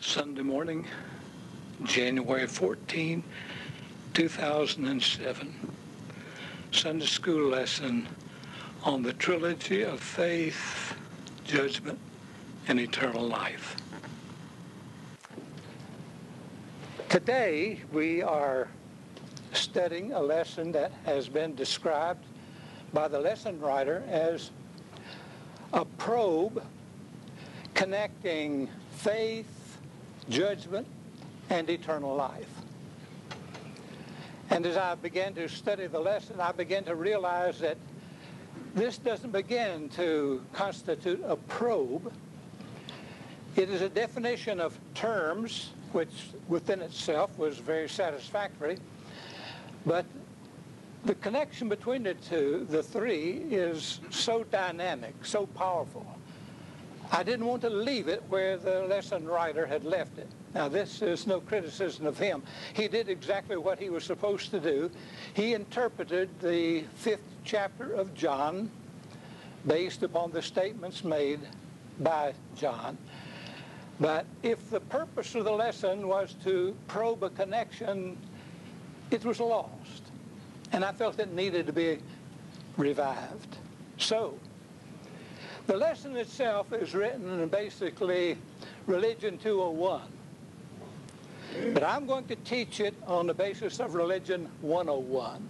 Sunday morning, January 14, 2007. Sunday school lesson on the trilogy of faith, judgment, and eternal life. Today we are studying a lesson that has been described by the lesson writer as a probe connecting faith, judgment, and eternal life. And as I began to study the lesson, I began to realize that this doesn't begin to constitute a probe. It is a definition of terms, which within itself was very satisfactory. But the connection between the two, the three, is so dynamic, so powerful. I didn't want to leave it where the lesson writer had left it. Now, this is no criticism of him. He did exactly what he was supposed to do. He interpreted the fifth chapter of John based upon the statements made by John. But if the purpose of the lesson was to probe a connection, it was lost. And I felt it needed to be revived. So, the lesson itself is written in basically Religion 201. But I'm going to teach it on the basis of Religion 101.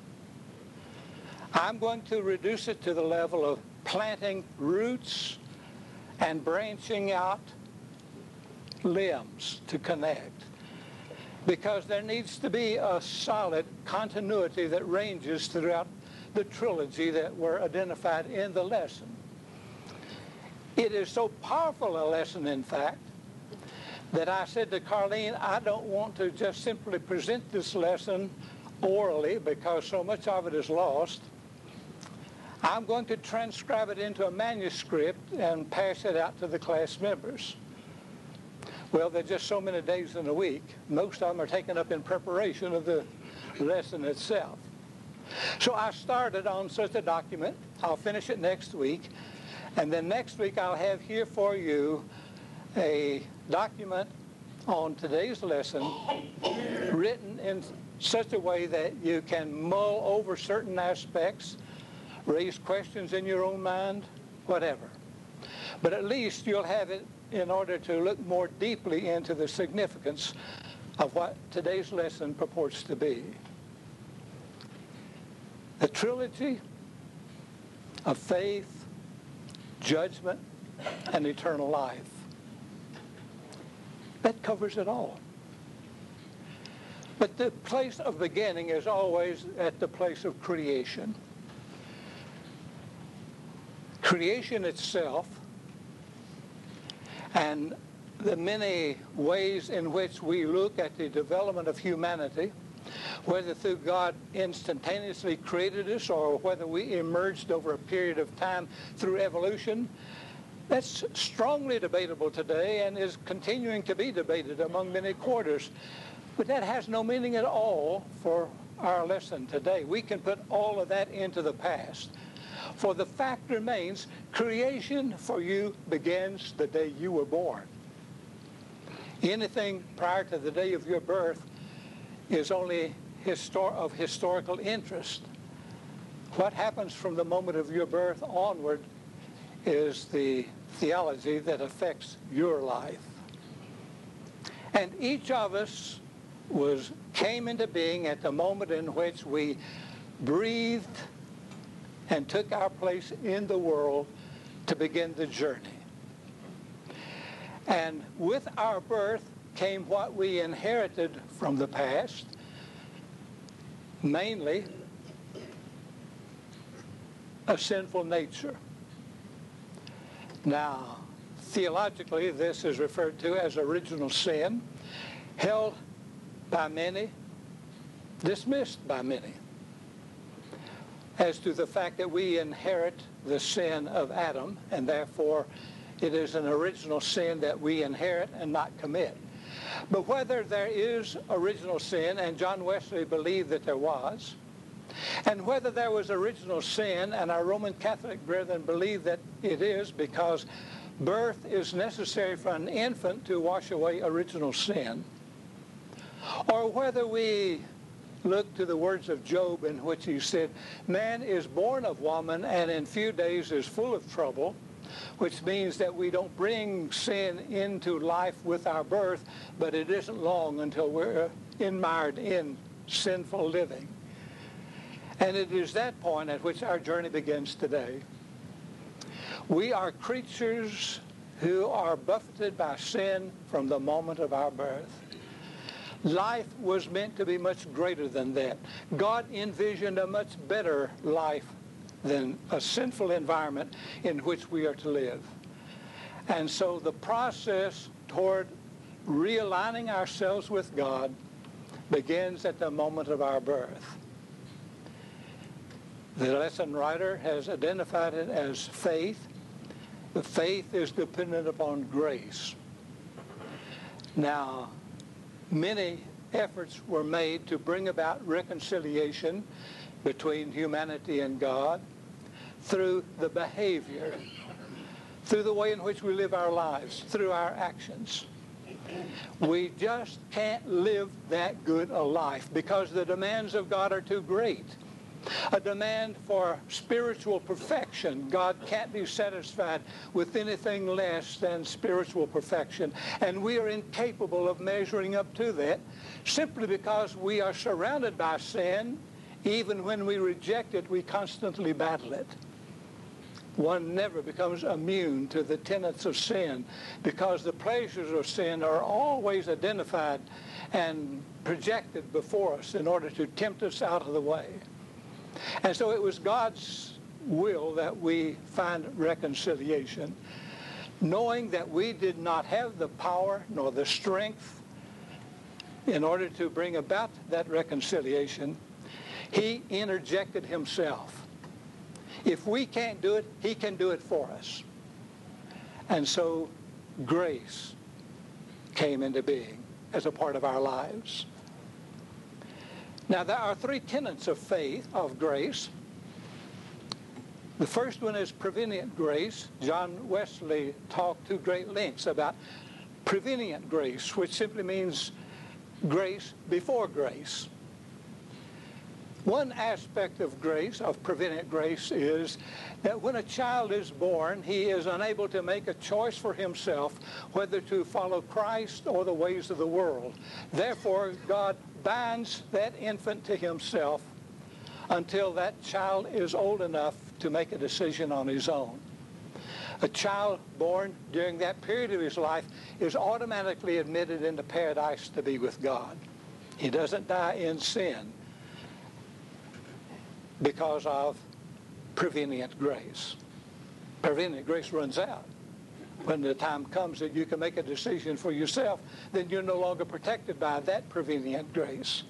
I'm going to reduce it to the level of planting roots and branching out limbs to connect. Because there needs to be a solid continuity that ranges throughout the trilogy that were identified in the lesson. It is so powerful a lesson, in fact, that I said to Carlene, I don't want to just simply present this lesson orally because so much of it is lost. I'm going to transcribe it into a manuscript and pass it out to the class members. Well, there are just so many days in a week. Most of them are taken up in preparation of the lesson itself. So I started on such a document. I'll finish it next week. And then next week I'll have here for you a document on today's lesson written in such a way that you can mull over certain aspects, raise questions in your own mind, whatever. But at least you'll have it in order to look more deeply into the significance of what today's lesson purports to be. The trilogy of faith, judgment, and eternal life. That covers it all. But the place of beginning is always at the place of creation. Creation itself and the many ways in which we look at the development of humanity whether through God instantaneously created us or whether we emerged over a period of time through evolution, that's strongly debatable today and is continuing to be debated among many quarters. But that has no meaning at all for our lesson today. We can put all of that into the past. For the fact remains, creation for you begins the day you were born. Anything prior to the day of your birth is only histor- of historical interest. What happens from the moment of your birth onward is the theology that affects your life. And each of us was came into being at the moment in which we breathed and took our place in the world to begin the journey. And with our birth came what we inherited from the past, mainly a sinful nature. Now, theologically, this is referred to as original sin, held by many, dismissed by many, as to the fact that we inherit the sin of Adam, and therefore it is an original sin that we inherit and not commit. But whether there is original sin, and John Wesley believed that there was, and whether there was original sin, and our Roman Catholic brethren believe that it is because birth is necessary for an infant to wash away original sin, or whether we look to the words of Job in which he said, man is born of woman and in few days is full of trouble, which means that we don't bring sin into life with our birth, but it isn't long until we're enmired in sinful living. And it is that point at which our journey begins today. We are creatures who are buffeted by sin from the moment of our birth. Life was meant to be much greater than that. God envisioned a much better life than a sinful environment in which we are to live. And so the process toward realigning ourselves with God begins at the moment of our birth. The lesson writer has identified it as faith. The faith is dependent upon grace. Now, many efforts were made to bring about reconciliation between humanity and God through the behavior, through the way in which we live our lives, through our actions. We just can't live that good a life because the demands of God are too great a demand for spiritual perfection. God can't be satisfied with anything less than spiritual perfection. And we are incapable of measuring up to that simply because we are surrounded by sin. Even when we reject it, we constantly battle it. One never becomes immune to the tenets of sin because the pleasures of sin are always identified and projected before us in order to tempt us out of the way. And so it was God's will that we find reconciliation, knowing that we did not have the power nor the strength in order to bring about that reconciliation, he interjected himself. If we can't do it, he can do it for us. And so grace came into being as a part of our lives. Now, there are three tenets of faith, of grace. The first one is prevenient grace. John Wesley talked to great lengths about prevenient grace, which simply means grace before grace. One aspect of grace, of prevenient grace, is that when a child is born, he is unable to make a choice for himself whether to follow Christ or the ways of the world. Therefore, God binds that infant to himself until that child is old enough to make a decision on his own. A child born during that period of his life is automatically admitted into paradise to be with God. He doesn't die in sin because of prevenient grace. Prevenient grace runs out when the time comes that you can make a decision for yourself, then you're no longer protected by that prevenient grace.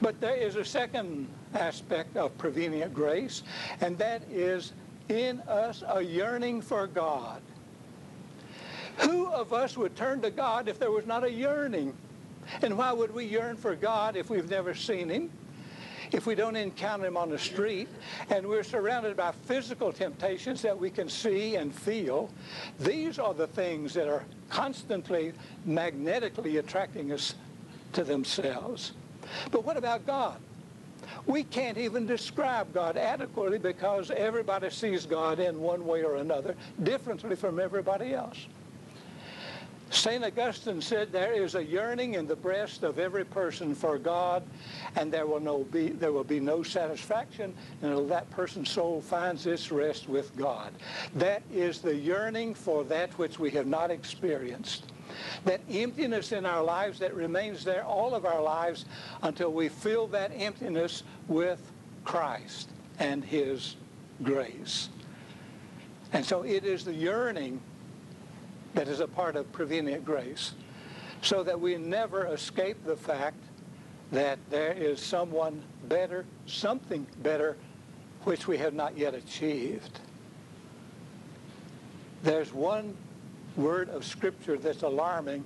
But there is a second aspect of prevenient grace, and that is in us a yearning for God. Who of us would turn to God if there was not a yearning? And why would we yearn for God if we've never seen him? If we don't encounter him on the street, and we're surrounded by physical temptations that we can see and feel, these are the things that are constantly magnetically attracting us to themselves. But what about God? We can't even describe God adequately because everybody sees God in one way or another, differently from everybody else. St. Augustine said there is a yearning in the breast of every person for God, and there will, no be, there will be no satisfaction until that person's soul finds its rest with God. That is the yearning for that which we have not experienced. That emptiness in our lives that remains there all of our lives until we fill that emptiness with Christ and his grace. And so it is the yearning that is a part of prevenient grace so that we never escape the fact that there is someone better, something better, which we have not yet achieved. There's one word of Scripture that's alarming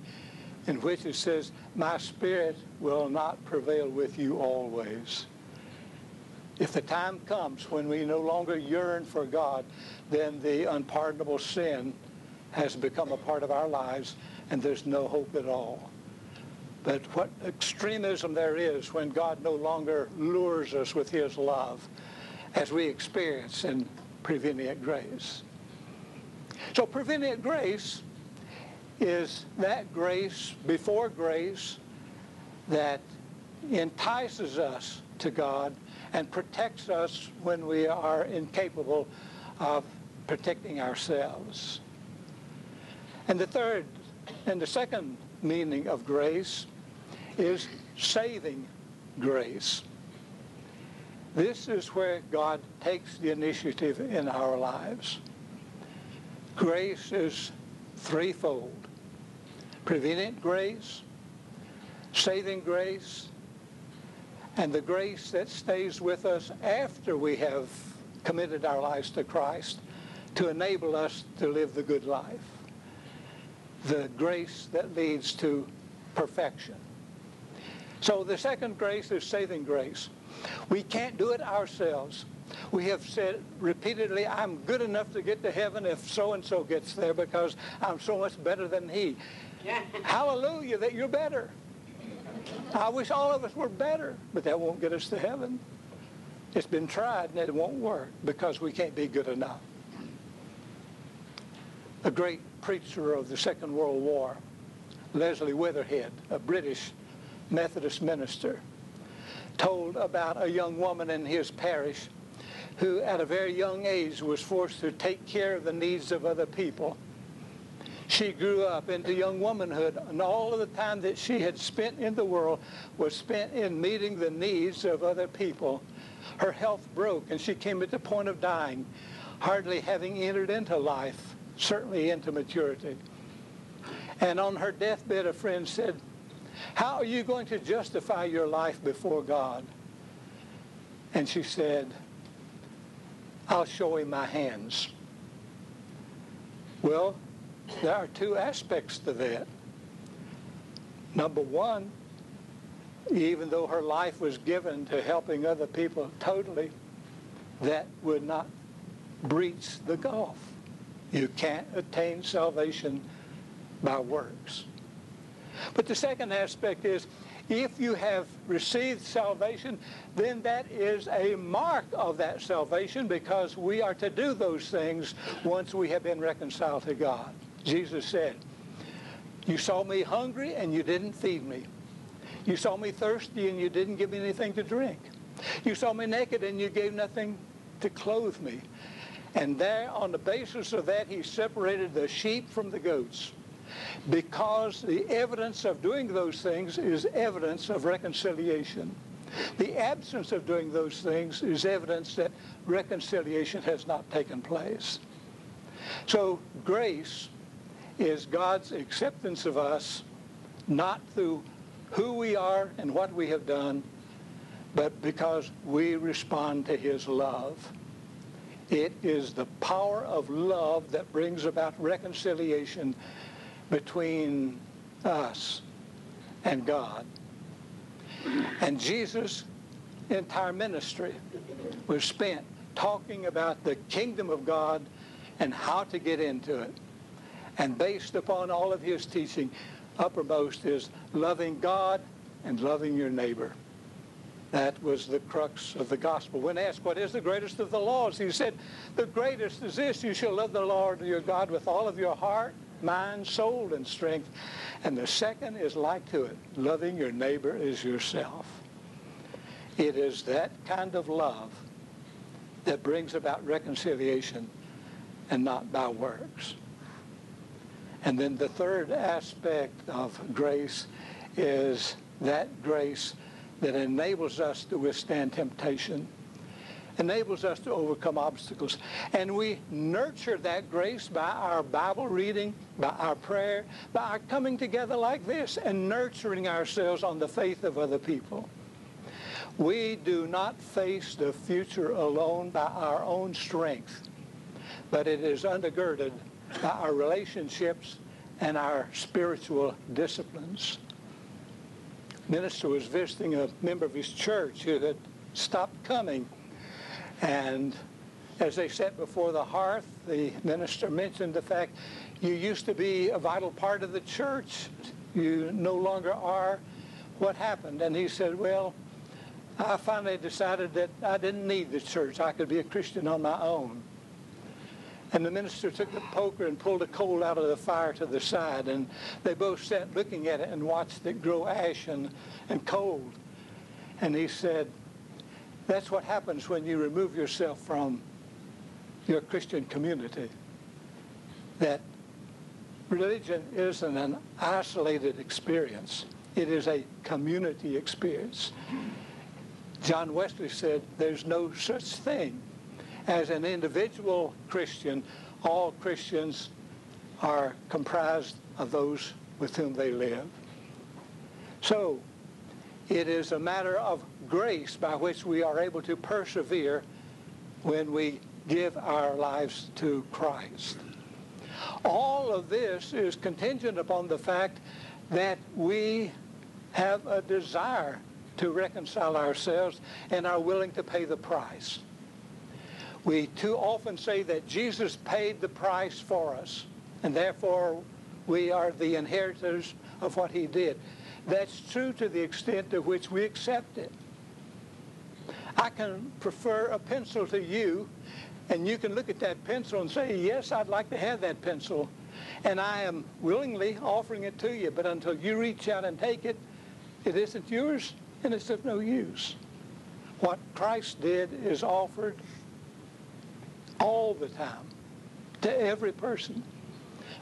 in which it says, my spirit will not prevail with you always. If the time comes when we no longer yearn for God, then the unpardonable sin has become a part of our lives and there's no hope at all. But what extremism there is when God no longer lures us with his love as we experience in prevenient grace. So prevenient grace is that grace before grace that entices us to God and protects us when we are incapable of protecting ourselves. And the third and the second meaning of grace is saving grace. This is where God takes the initiative in our lives. Grace is threefold. Prevenient grace, saving grace, and the grace that stays with us after we have committed our lives to Christ to enable us to live the good life. The grace that leads to perfection. So the second grace is saving grace. We can't do it ourselves. We have said repeatedly, I'm good enough to get to heaven if so-and-so gets there because I'm so much better than he. Hallelujah that you're better. I wish all of us were better, but that won't get us to heaven. It's been tried and it won't work because we can't be good enough. A great preacher of the Second World War, Leslie Weatherhead, a British Methodist minister, told about a young woman in his parish who at a very young age was forced to take care of the needs of other people she grew up into young womanhood, and all of the time that she had spent in the world was spent in meeting the needs of other people. Her health broke, and she came at the point of dying, hardly having entered into life, certainly into maturity. And on her deathbed, a friend said, how are you going to justify your life before God? And she said, I'll show him my hands. Well, there are two aspects to that. Number one, even though her life was given to helping other people totally, that would not breach the gulf. You can't attain salvation by works. But the second aspect is if you have received salvation, then that is a mark of that salvation because we are to do those things once we have been reconciled to God. Jesus said, you saw me hungry and you didn't feed me. You saw me thirsty and you didn't give me anything to drink. You saw me naked and you gave nothing to clothe me. And there, on the basis of that, he separated the sheep from the goats because the evidence of doing those things is evidence of reconciliation. The absence of doing those things is evidence that reconciliation has not taken place. So grace is God's acceptance of us, not through who we are and what we have done, but because we respond to his love. It is the power of love that brings about reconciliation between us and God. And Jesus' entire ministry was spent talking about the kingdom of God and how to get into it. And based upon all of his teaching, uppermost is loving God and loving your neighbor. That was the crux of the gospel. When asked what is the greatest of the laws, he said, the greatest is this, you shall love the Lord your God with all of your heart, mind, soul, and strength. And the second is like to it, loving your neighbor as yourself. It is that kind of love that brings about reconciliation and not by works. And then the third aspect of grace is that grace that enables us to withstand temptation, enables us to overcome obstacles. And we nurture that grace by our Bible reading, by our prayer, by our coming together like this and nurturing ourselves on the faith of other people. We do not face the future alone by our own strength, but it is undergirded by our relationships and our spiritual disciplines. Minister was visiting a member of his church who had stopped coming. And as they sat before the hearth, the minister mentioned the fact You used to be a vital part of the church. You no longer are. What happened? And he said, well, I finally decided that I didn't need the church. I could be a Christian on my own. And the minister took the poker and pulled a coal out of the fire to the side, and they both sat looking at it and watched it grow ashen and cold. And he said, that's what happens when you remove yourself from your Christian community. That religion isn't an isolated experience. It is a community experience. John Wesley said there's no such thing as an individual Christian. All Christians are comprised of those with whom they live. So it is a matter of grace by which we are able to persevere when we give our lives to Christ. All of this is contingent upon the fact that we have a desire to reconcile ourselves and are willing to pay the price. We too often say that Jesus paid the price for us, and therefore we are the inheritors of what he did. That's true to the extent to which we accept it. I can prefer a pencil to you, and you can look at that pencil and say, yes, I'd like to have that pencil, and I am willingly offering it to you, but until you reach out and take it, it isn't yours, and it's of no use. What Christ did is offered all the time to every person,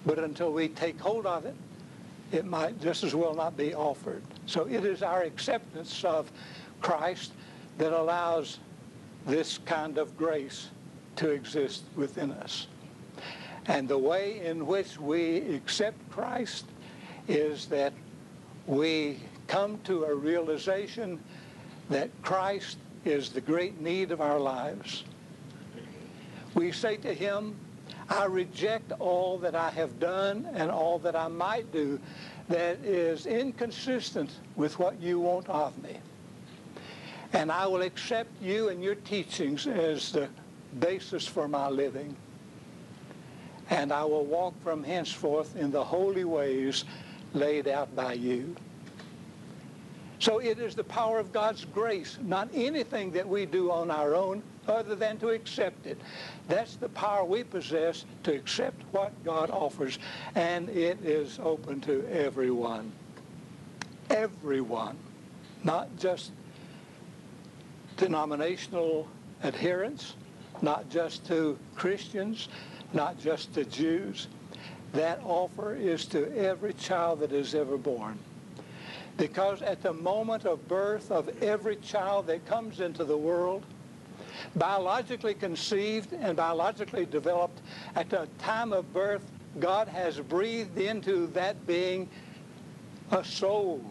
but until we take hold of it, it might just as well not be offered. So it is our acceptance of Christ that allows this kind of grace to exist within us. And the way in which we accept Christ is that we come to a realization that Christ is the great need of our lives. We say to him, I reject all that I have done and all that I might do that is inconsistent with what you want of me. And I will accept you and your teachings as the basis for my living. And I will walk from henceforth in the holy ways laid out by you. So it is the power of God's grace, not anything that we do on our own other than to accept it. That's the power we possess to accept what God offers, and it is open to everyone. Everyone, not just denominational adherents, not just to Christians, not just to Jews. That offer is to every child that is ever born. Because at the moment of birth of every child that comes into the world, biologically conceived and biologically developed, at the time of birth, God has breathed into that being a soul.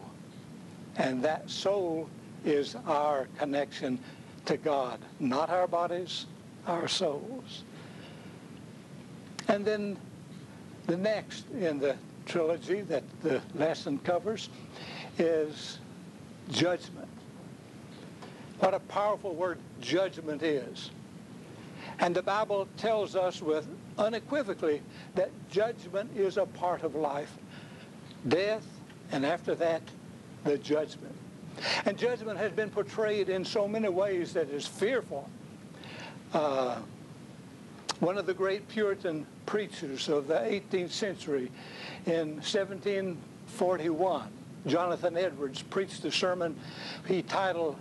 And that soul is our connection to God, not our bodies, our souls. And then the next in the trilogy that the lesson covers is judgment. What a powerful word judgment is. And the Bible tells us with unequivocally that judgment is a part of life. Death, and after that, the judgment. And judgment has been portrayed in so many ways that is fearful. Uh, one of the great Puritan preachers of the 18th century in 1741, Jonathan Edwards, preached a sermon he titled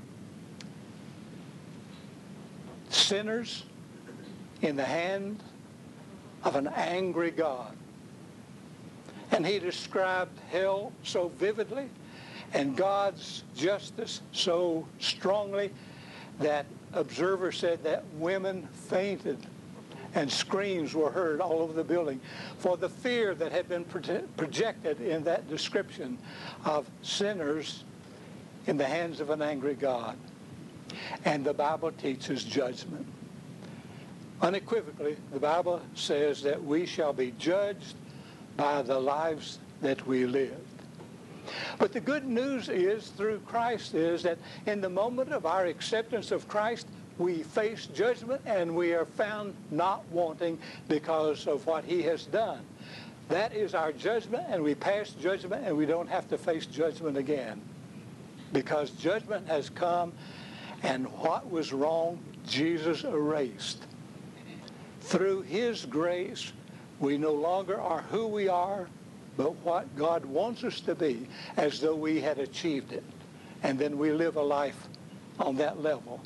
Sinners in the Hand of an Angry God. And he described hell so vividly and God's justice so strongly that observers said that women fainted and screams were heard all over the building for the fear that had been projected in that description of sinners in the hands of an angry God. And the Bible teaches judgment. Unequivocally, the Bible says that we shall be judged by the lives that we live. But the good news is through Christ is that in the moment of our acceptance of Christ, we face judgment and we are found not wanting because of what he has done. That is our judgment, and we pass judgment, and we don't have to face judgment again. Because judgment has come, and what was wrong, Jesus erased. Through his grace, we no longer are who we are, but what God wants us to be, as though we had achieved it. And then we live a life on that level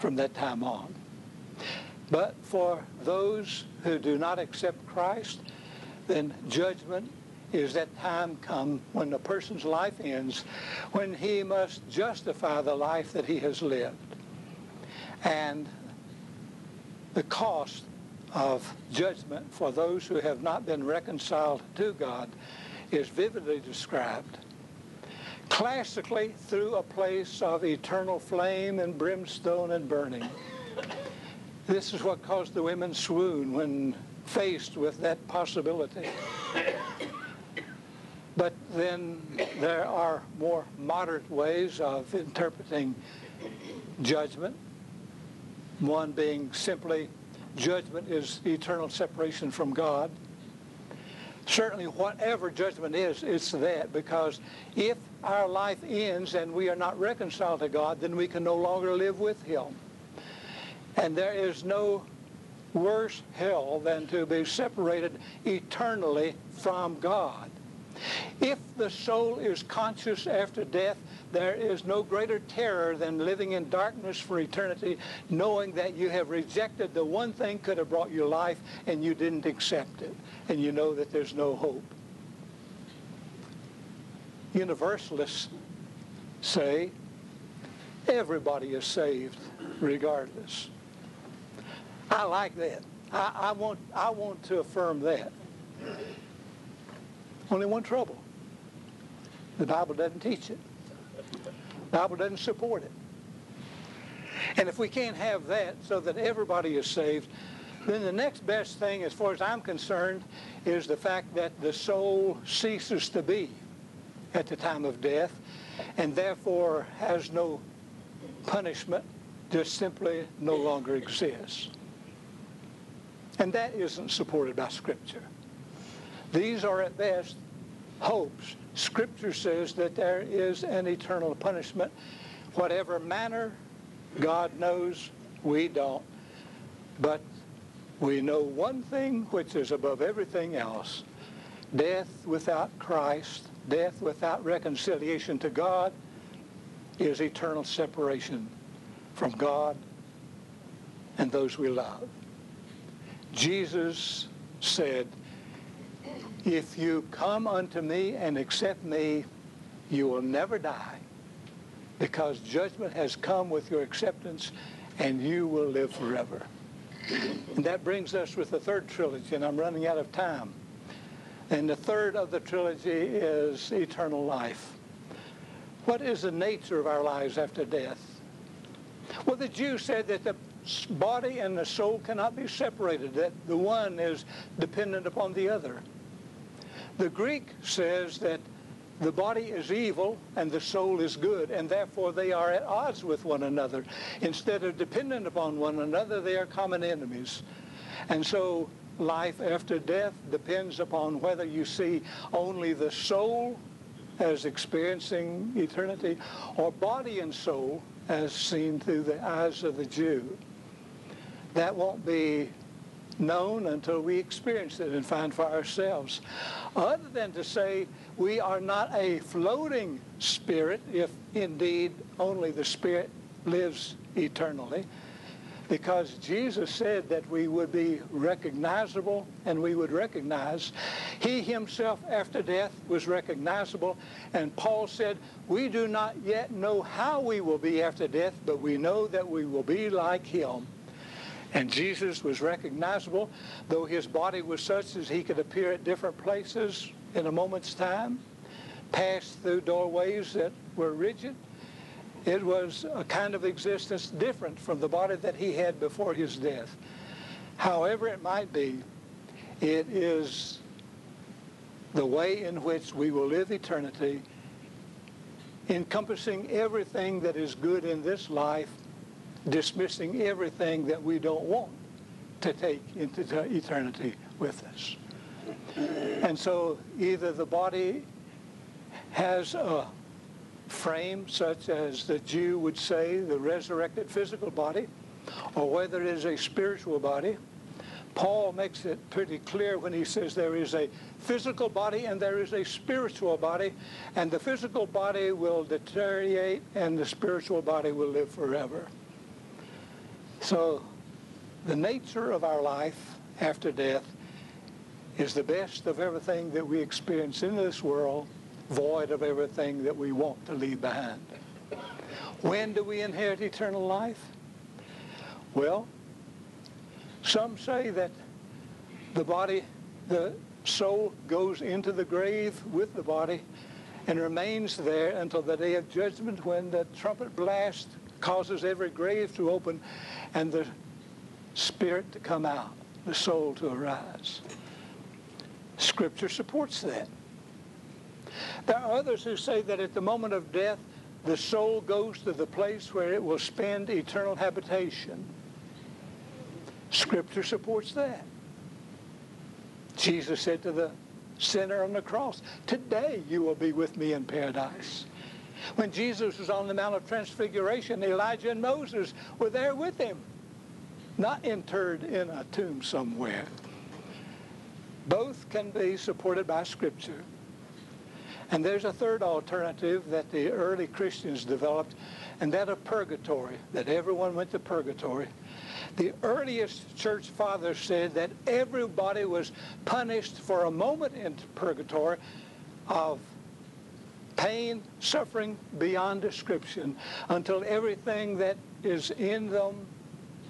from that time on. But for those who do not accept Christ, then judgment is that time come when a person's life ends, when he must justify the life that he has lived. And the cost of judgment for those who have not been reconciled to God is vividly described. Classically, through a place of eternal flame and brimstone and burning. This is what caused the women swoon when faced with that possibility. But then there are more moderate ways of interpreting judgment. One being simply judgment is eternal separation from God. Certainly, whatever judgment is, it's that because if our life ends and we are not reconciled to God, then we can no longer live with Him. And there is no worse hell than to be separated eternally from God. If the soul is conscious after death, there is no greater terror than living in darkness for eternity, knowing that you have rejected the one thing could have brought you life and you didn't accept it, and you know that there's no hope. Universalists say everybody is saved regardless. I like that. I, I, want, I want to affirm that. Only one trouble. The Bible doesn't teach it. The Bible doesn't support it. And if we can't have that so that everybody is saved, then the next best thing, as far as I'm concerned, is the fact that the soul ceases to be at the time of death and therefore has no punishment, just simply no longer exists. And that isn't supported by Scripture. These are at best hopes. Scripture says that there is an eternal punishment. Whatever manner, God knows, we don't. But we know one thing which is above everything else. Death without Christ, death without reconciliation to God is eternal separation from God and those we love. Jesus said, if you come unto me and accept me, you will never die because judgment has come with your acceptance and you will live forever. And that brings us with the third trilogy, and I'm running out of time. And the third of the trilogy is eternal life. What is the nature of our lives after death? Well, the Jews said that the body and the soul cannot be separated, that the one is dependent upon the other. The Greek says that the body is evil and the soul is good, and therefore they are at odds with one another. Instead of dependent upon one another, they are common enemies. And so life after death depends upon whether you see only the soul as experiencing eternity or body and soul as seen through the eyes of the Jew that won't be known until we experience it and find for ourselves. Other than to say we are not a floating spirit, if indeed only the spirit lives eternally, because Jesus said that we would be recognizable and we would recognize. He himself after death was recognizable. And Paul said, we do not yet know how we will be after death, but we know that we will be like him and Jesus was recognizable, though his body was such as he could appear at different places in a moment's time, pass through doorways that were rigid. It was a kind of existence different from the body that he had before his death. However it might be, it is the way in which we will live eternity, encompassing everything that is good in this life dismissing everything that we don't want to take into eternity with us. And so either the body has a frame such as the Jew would say, the resurrected physical body, or whether it is a spiritual body. Paul makes it pretty clear when he says there is a physical body and there is a spiritual body, and the physical body will deteriorate and the spiritual body will live forever. So the nature of our life after death is the best of everything that we experience in this world, void of everything that we want to leave behind. When do we inherit eternal life? Well, some say that the body, the soul goes into the grave with the body and remains there until the day of judgment when the trumpet blast causes every grave to open and the spirit to come out, the soul to arise. Scripture supports that. There are others who say that at the moment of death, the soul goes to the place where it will spend eternal habitation. Scripture supports that. Jesus said to the sinner on the cross, Today you will be with me in paradise. When Jesus was on the Mount of Transfiguration, Elijah and Moses were there with him, not interred in a tomb somewhere. Both can be supported by Scripture. And there's a third alternative that the early Christians developed, and that of purgatory, that everyone went to purgatory. The earliest church fathers said that everybody was punished for a moment in purgatory of pain, suffering beyond description until everything that is in them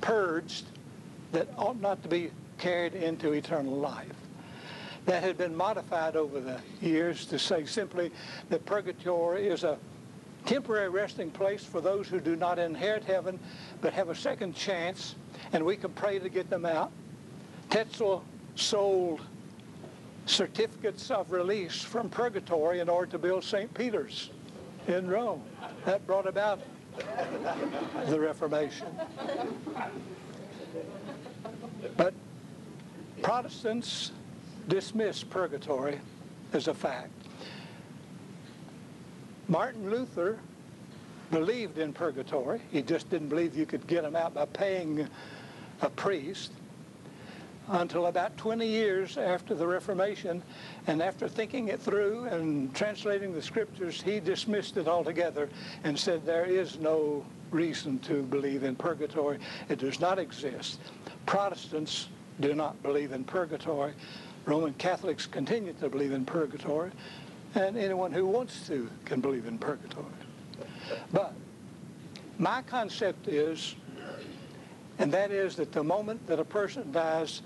purged that ought not to be carried into eternal life. That had been modified over the years to say simply that purgatory is a temporary resting place for those who do not inherit heaven but have a second chance, and we can pray to get them out. Tetzel sold certificates of release from purgatory in order to build St. Peter's in Rome. That brought about the Reformation. But Protestants dismiss purgatory as a fact. Martin Luther believed in purgatory. He just didn't believe you could get him out by paying a priest until about 20 years after the Reformation. And after thinking it through and translating the scriptures, he dismissed it altogether and said there is no reason to believe in purgatory. It does not exist. Protestants do not believe in purgatory. Roman Catholics continue to believe in purgatory and anyone who wants to can believe in purgatory. But my concept is, and that is that the moment that a person dies,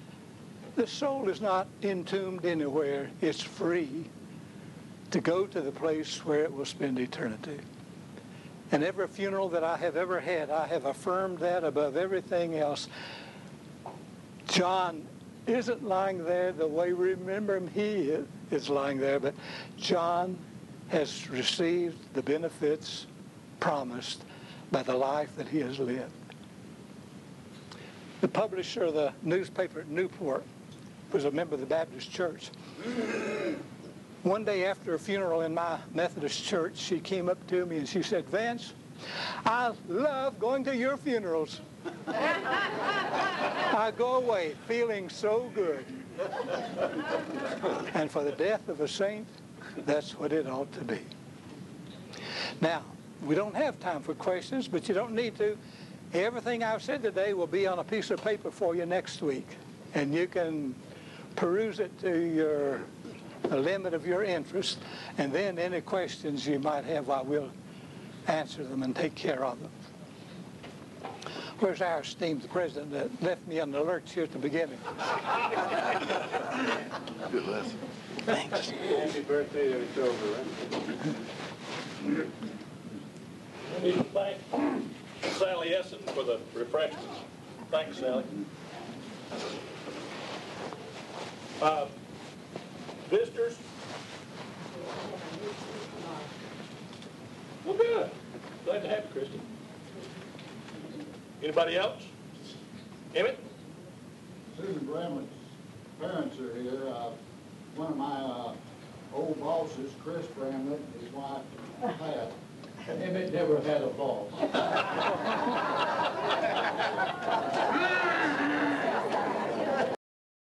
the soul is not entombed anywhere. It's free to go to the place where it will spend eternity. And every funeral that I have ever had, I have affirmed that above everything else. John isn't lying there the way we remember him. He is lying there, but John has received the benefits promised by the life that he has lived. The publisher of the newspaper at Newport was a member of the Baptist Church. One day after a funeral in my Methodist church, she came up to me and she said, Vance, I love going to your funerals. I go away feeling so good. And for the death of a saint, that's what it ought to be. Now, we don't have time for questions, but you don't need to. Everything I've said today will be on a piece of paper for you next week, and you can peruse it to your limit of your interest, and then any questions you might have, I will answer them and take care of them. Where's our esteemed president that left me on the lurch here at the beginning? Good lesson. Thanks. Happy birthday to October, right? Need to thank Sally Essen for the refreshments. Thanks, Sally. Uh, visitors? Well, good. Glad to have you, Christy. Anybody else? Emmett? Susan Bramlett's parents are here. Uh, one of my uh, old bosses, Chris Bramlett, his wife, Pat. Emmett never had a boss.